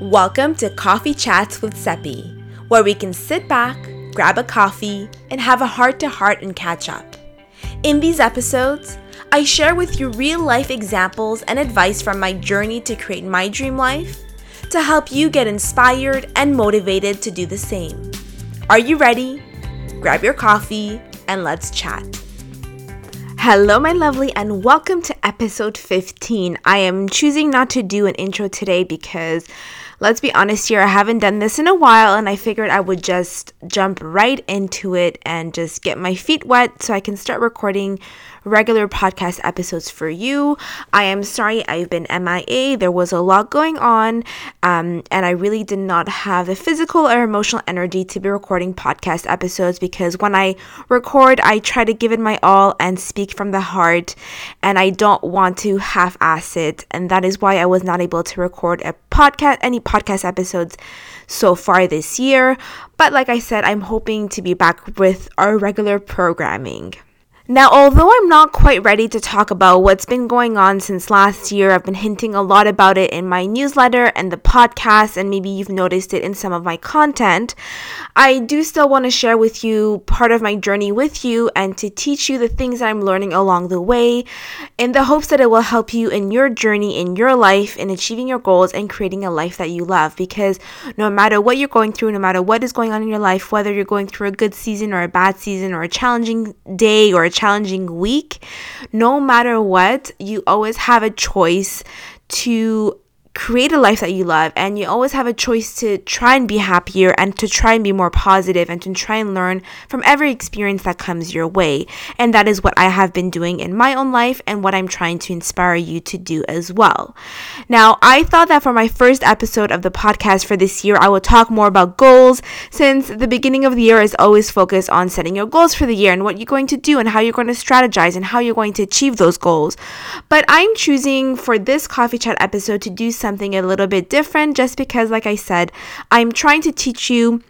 Welcome to Coffee Chats with Seppi, where we can sit back, grab a coffee, and have a heart to heart and catch up. In these episodes, I share with you real life examples and advice from my journey to create my dream life to help you get inspired and motivated to do the same. Are you ready? Grab your coffee and let's chat. Hello, my lovely, and welcome to episode 15. I am choosing not to do an intro today because let's be honest here, I haven't done this in a while, and I figured I would just jump right into it and just get my feet wet so I can start recording regular podcast episodes for you. I am sorry I've been MIA. There was a lot going on, um, and I really did not have the physical or emotional energy to be recording podcast episodes because when I record, I try to give it my all and speak from the heart, and I don't want to half ass it. And that is why I was not able to record a podcast, any podcast episodes so far this year. But like I said, I'm hoping to be back with our regular programming. Now, although I'm not quite ready to talk about what's been going on since last year, I've been hinting a lot about it in my newsletter and the podcast, and maybe you've noticed it in some of my content. I do still want to share with you part of my journey with you and to teach you the things that I'm learning along the way in the hopes that it will help you in your journey, in your life, in achieving your goals and creating a life that you love. Because no matter what you're going through, no matter what is going on in your life, whether you're going through a good season or a bad season or a challenging day or a challenging week, no matter what, you always have a choice to create a life that you love and you always have a choice to try and be happier and to try and be more positive and to try and learn from every experience that comes your way and that is what I have been doing in my own life and what I'm trying to inspire you to do as well. Now, I thought that for my first episode of the podcast for this year I would talk more about goals since the beginning of the year is always focused on setting your goals for the year and what you're going to do and how you're going to strategize and how you're going to achieve those goals. But I'm choosing for this coffee chat episode to do something a little bit different just because, like I said, I'm trying to teach you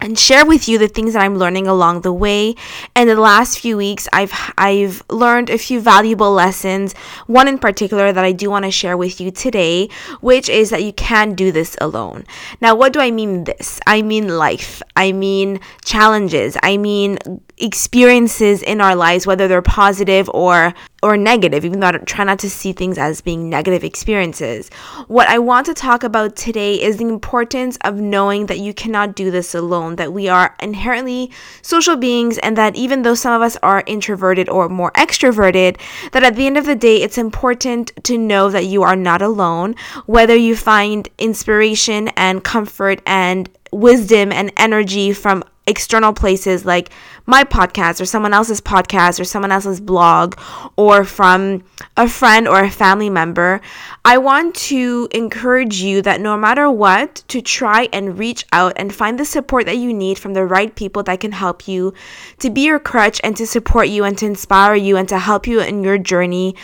and share with you the things that I'm learning along the way. And the last few weeks, I've I've learned a few valuable lessons. One in particular that I do want to share with you today, which is that you can't do this alone. Now, what do I mean this? I mean life. I mean challenges. I mean experiences in our lives, whether they're positive or or negative, even though I try not to see things as being negative experiences. What I want to talk about today is the importance of knowing that you cannot do this alone, that we are inherently social beings, and that even though some of us are introverted or more extroverted, that at the end of the day, it's important to know that you are not alone, whether you find inspiration and comfort and wisdom and energy from external places like my podcast or someone else's podcast or someone else's blog or from a friend or a family member, I want to encourage you that no matter what, to try and reach out and find the support that you need from the right people that can help you to be your crutch and to support you and to inspire you and to help you in your journey.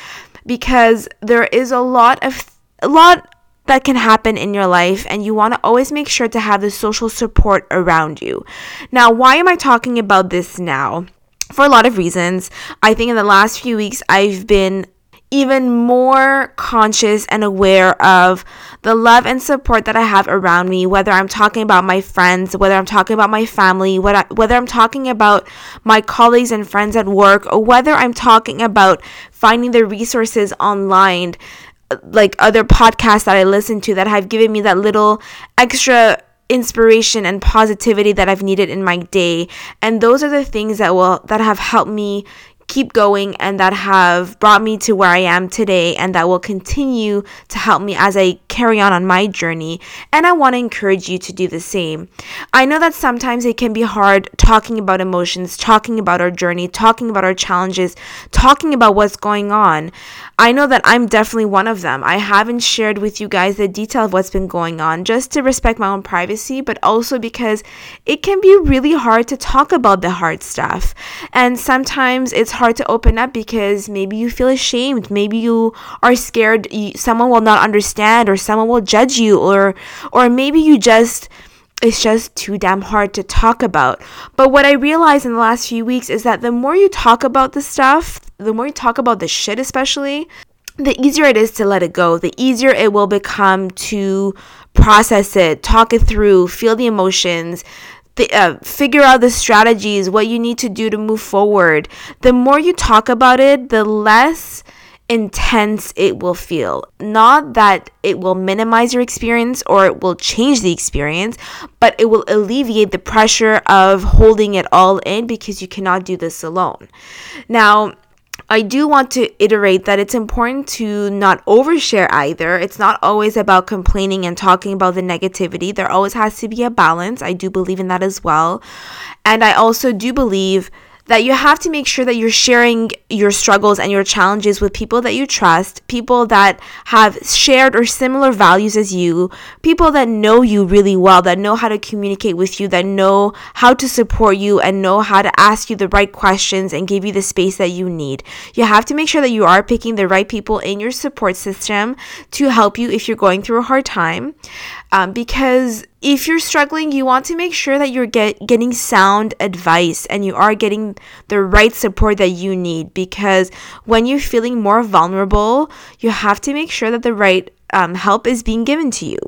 Because there is a lot of a lot that can happen in your life, and you want to always make sure to have the social support around you. Now, why am I talking about this now? For a lot of reasons. I think in the last few weeks, I've been even more conscious and aware of the love and support that I have around me, whether I'm talking about my friends, whether I'm talking about my family, whether I'm talking about my colleagues and friends at work, or whether I'm talking about finding the resources online like other podcasts that I listen to that have given me that little extra inspiration and positivity that I've needed in my day. And those are the things that will that have helped me keep going and that have brought me to where I am today and that will continue to help me as I carry on on my journey. And I want to encourage you to do the same. I know that sometimes it can be hard talking about emotions, talking about our journey, talking about our challenges, talking about what's going on. I know that I'm definitely one of them. I haven't shared with you guys the detail of what's been going on just to respect my own privacy, but also because it can be really hard to talk about the hard stuff. And sometimes it's hard to open up because maybe you feel ashamed, maybe you are scared someone will not understand or someone will judge you or or maybe you just it's just too damn hard to talk about. But what I realized in the last few weeks is that the more you talk about the stuff, the more you talk about the shit especially, the easier it is to let it go, the easier it will become to process it, talk it through, feel the emotions, the, uh, figure out the strategies, what you need to do to move forward. The more you talk about it, the less intense it will feel. Not that it will minimize your experience or it will change the experience, but it will alleviate the pressure of holding it all in because you cannot do this alone. Now, I do want to iterate that it's important to not overshare either. It's not always about complaining and talking about the negativity. There always has to be a balance. I do believe in that as well. And I also do believe that you have to make sure that you're sharing your struggles and your challenges with people that you trust, people that have shared or similar values as you, people that know you really well, that know how to communicate with you, that know how to support you and know how to ask you the right questions and give you the space that you need. You have to make sure that you are picking the right people in your support system to help you if you're going through a hard time. Um, because if you're struggling, you want to make sure that you're get, getting sound advice and you are getting the right support that you need. Because when you're feeling more vulnerable, you have to make sure that the right um, help is being given to you.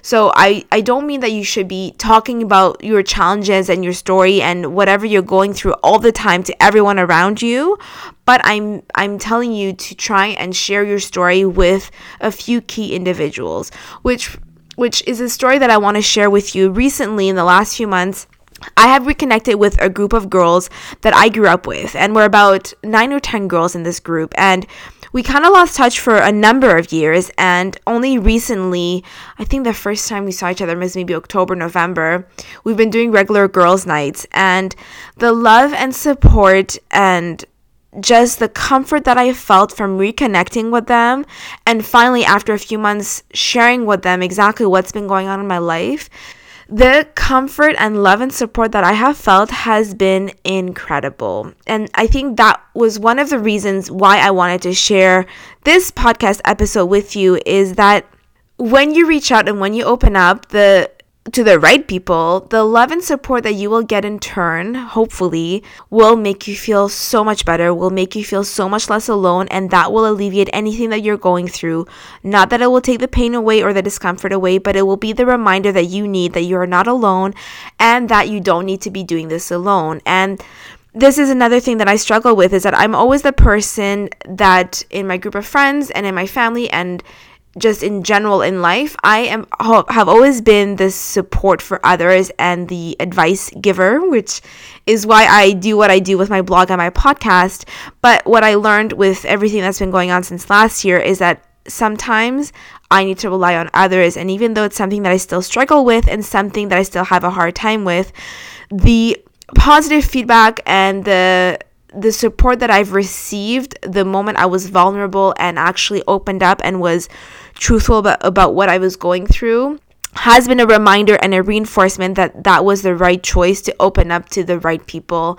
So I, I don't mean that you should be talking about your challenges and your story and whatever you're going through all the time to everyone around you, but I'm I'm telling you to try and share your story with a few key individuals, which which is a story that I want to share with you. Recently, in the last few months, I have reconnected with a group of girls that I grew up with, and we're about nine or 10 girls in this group. And we kind of lost touch for a number of years, and only recently, I think the first time we saw each other was maybe October, November, we've been doing regular girls' nights. And the love and support and just the comfort that I felt from reconnecting with them and finally after a few months sharing with them exactly what's been going on in my life the comfort and love and support that I have felt has been incredible. And I think that was one of the reasons why I wanted to share this podcast episode with you is that when you reach out and when you open up, the to the right people, the love and support that you will get in turn, hopefully, will make you feel so much better, will make you feel so much less alone, and that will alleviate anything that you're going through. Not that it will take the pain away or the discomfort away, but it will be the reminder that you need that you are not alone and that you don't need to be doing this alone. And this is another thing that I struggle with is that I'm always the person that in my group of friends and in my family and just in general in life, I am have always been the support for others and the advice giver, which is why I do what I do with my blog and my podcast. But what I learned with everything that's been going on since last year is that sometimes I need to rely on others and even though it's something that I still struggle with and something that I still have a hard time with, the positive feedback and the the support that I've received the moment I was vulnerable and actually opened up and was truthful about, about what I was going through has been a reminder and a reinforcement that that was the right choice to open up to the right people.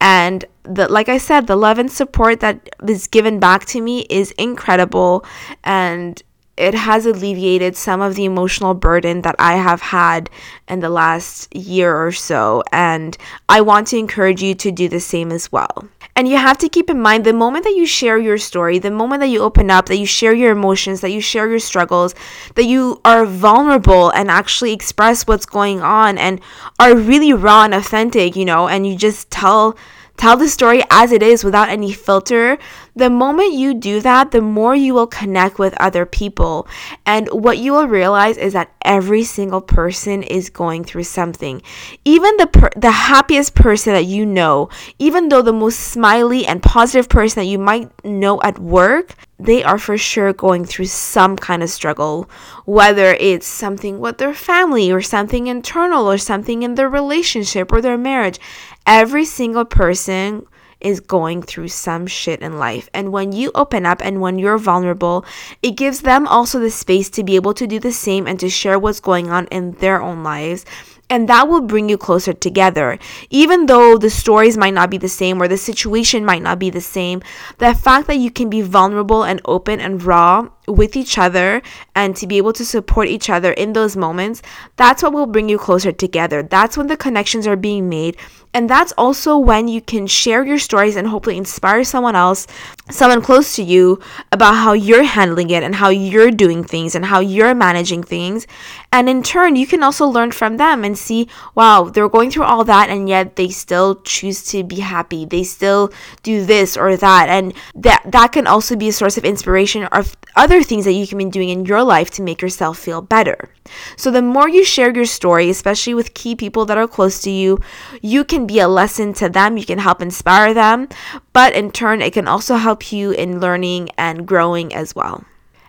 And the like I said the love and support that is given back to me is incredible. And it has alleviated some of the emotional burden that I have had in the last year or so. And I want to encourage you to do the same as well. And you have to keep in mind the moment that you share your story, the moment that you open up, that you share your emotions, that you share your struggles, that you are vulnerable and actually express what's going on and are really raw and authentic, you know, and you just tell tell the story as it is without any filter, the moment you do that, the more you will connect with other people. And what you will realize is that every single person is going through something. Even the per- the happiest person that you know, even though the most smiley and positive person that you might know at work, they are for sure going through some kind of struggle, whether it's something with their family or something internal or something in their relationship or their marriage. Every single person is going through some shit in life. And when you open up and when you're vulnerable, it gives them also the space to be able to do the same and to share what's going on in their own lives and that will bring you closer together. Even though the stories might not be the same or the situation might not be the same, the fact that you can be vulnerable and open and raw with each other and to be able to support each other in those moments, that's what will bring you closer together. That's when the connections are being made. And that's also when you can share your stories and hopefully inspire someone else someone close to you about how you're handling it and how you're doing things and how you're managing things. And in turn, you can also learn from them and see, wow, they're going through all that and yet they still choose to be happy. They still do this or that. And that that can also be a source of inspiration of other things that you can be doing in your life to make yourself feel better. So the more you share your story, especially with key people that are close to you, you can be a lesson to them, you can help inspire them, but in turn it can also help you in learning and growing as well.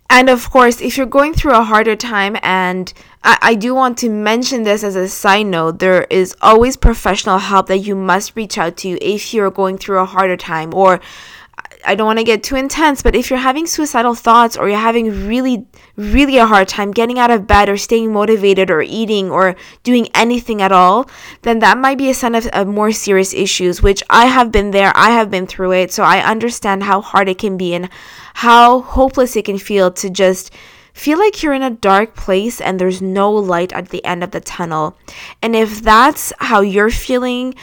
And of course, if you're going through a harder time, and I, I, do want to mention this as a side note, there is always professional help that you must reach out to if you're going through a harder time or I don't want to get too intense, but if you're having suicidal thoughts or you're having really, really a hard time getting out of bed or staying motivated or eating or doing anything at all, then that might be a sign of, of more serious issues, which I have been there. I have been through it. So I understand how hard it can be and how hopeless it can feel to just feel like you're in a dark place and there's no light at the end of the tunnel. And if that's how you're feeling,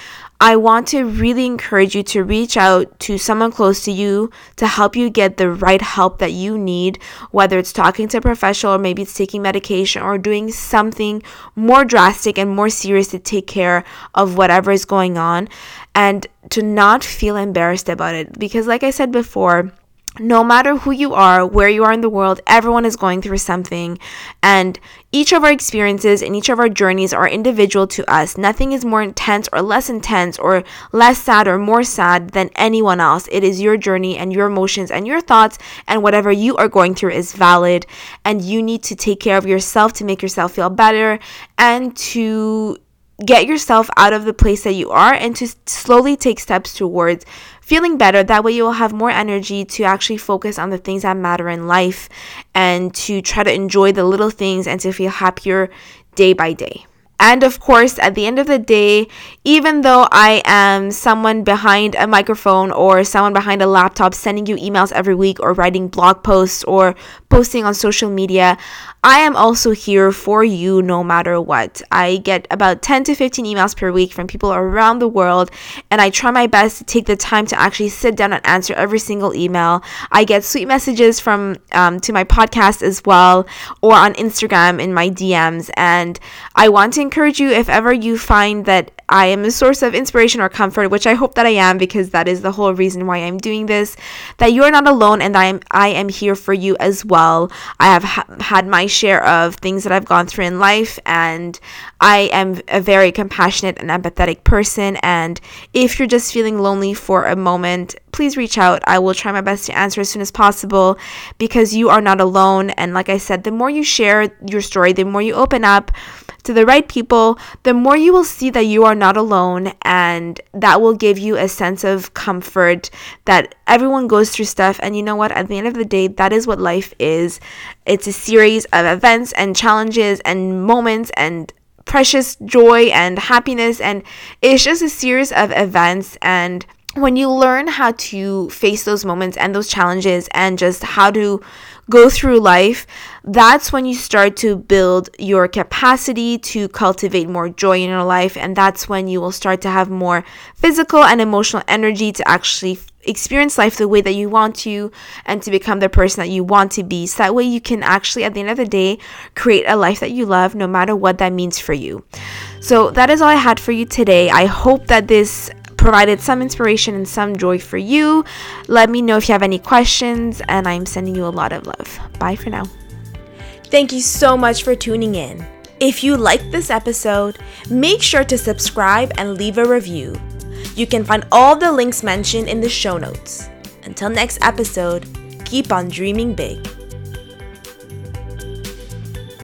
I want to really encourage you to reach out to someone close to you to help you get the right help that you need, whether it's talking to a professional or maybe it's taking medication or doing something more drastic and more serious to take care of whatever is going on and to not feel embarrassed about it. Because, like I said before, no matter who you are, where you are in the world, everyone is going through something. And each of our experiences and each of our journeys are individual to us. Nothing is more intense or less intense or less sad or more sad than anyone else. It is your journey and your emotions and your thoughts, and whatever you are going through is valid. And you need to take care of yourself to make yourself feel better and to get yourself out of the place that you are and to slowly take steps towards feeling better. That way, you will have more energy to actually focus on the things that matter in life and to try to enjoy the little things and to feel happier day by day. And of course, at the end of the day, even though I am someone behind a microphone or someone behind a laptop sending you emails every week or writing blog posts or posting on social media, I am also here for you no matter what. I get about 10 to 15 emails per week from people around the world, and I try my best to take the time to actually sit down and answer every single email. I get sweet messages from um, to my podcast as well, or on Instagram in my DMs. And I want to encourage you if ever you find that I am a source of inspiration or comfort, which I hope that I am because that is the whole reason why I'm doing this, that you're not alone and I am I am here for you as well. I have ha- had my share of things that I've gone through in life and I am a very compassionate and empathetic person and if you're just feeling lonely for a moment, please reach out. I will try my best to answer as soon as possible because you are not alone and like I said, the more you share your story, the more you open up, to the right people, the more you will see that you are not alone, and that will give you a sense of comfort that everyone goes through stuff. And you know what? At the end of the day, that is what life is it's a series of events and challenges and moments and precious joy and happiness, and it's just a series of events and when you learn how to face those moments and those challenges and just how to go through life, that's when you start to build your capacity to cultivate more joy in your life. And that's when you will start to have more physical and emotional energy to actually experience life the way that you want to and to become the person that you want to be. So that way you can actually, at the end of the day, create a life that you love no matter what that means for you. So that is all I had for you today. I hope that this provided some inspiration and some joy for you. Let me know if you have any questions, and I'm sending you a lot of love. Bye for now. Thank you so much for tuning in. If you liked this episode, make sure to subscribe and leave a review. You can find all the links mentioned in the show notes. Until next episode, keep on dreaming big.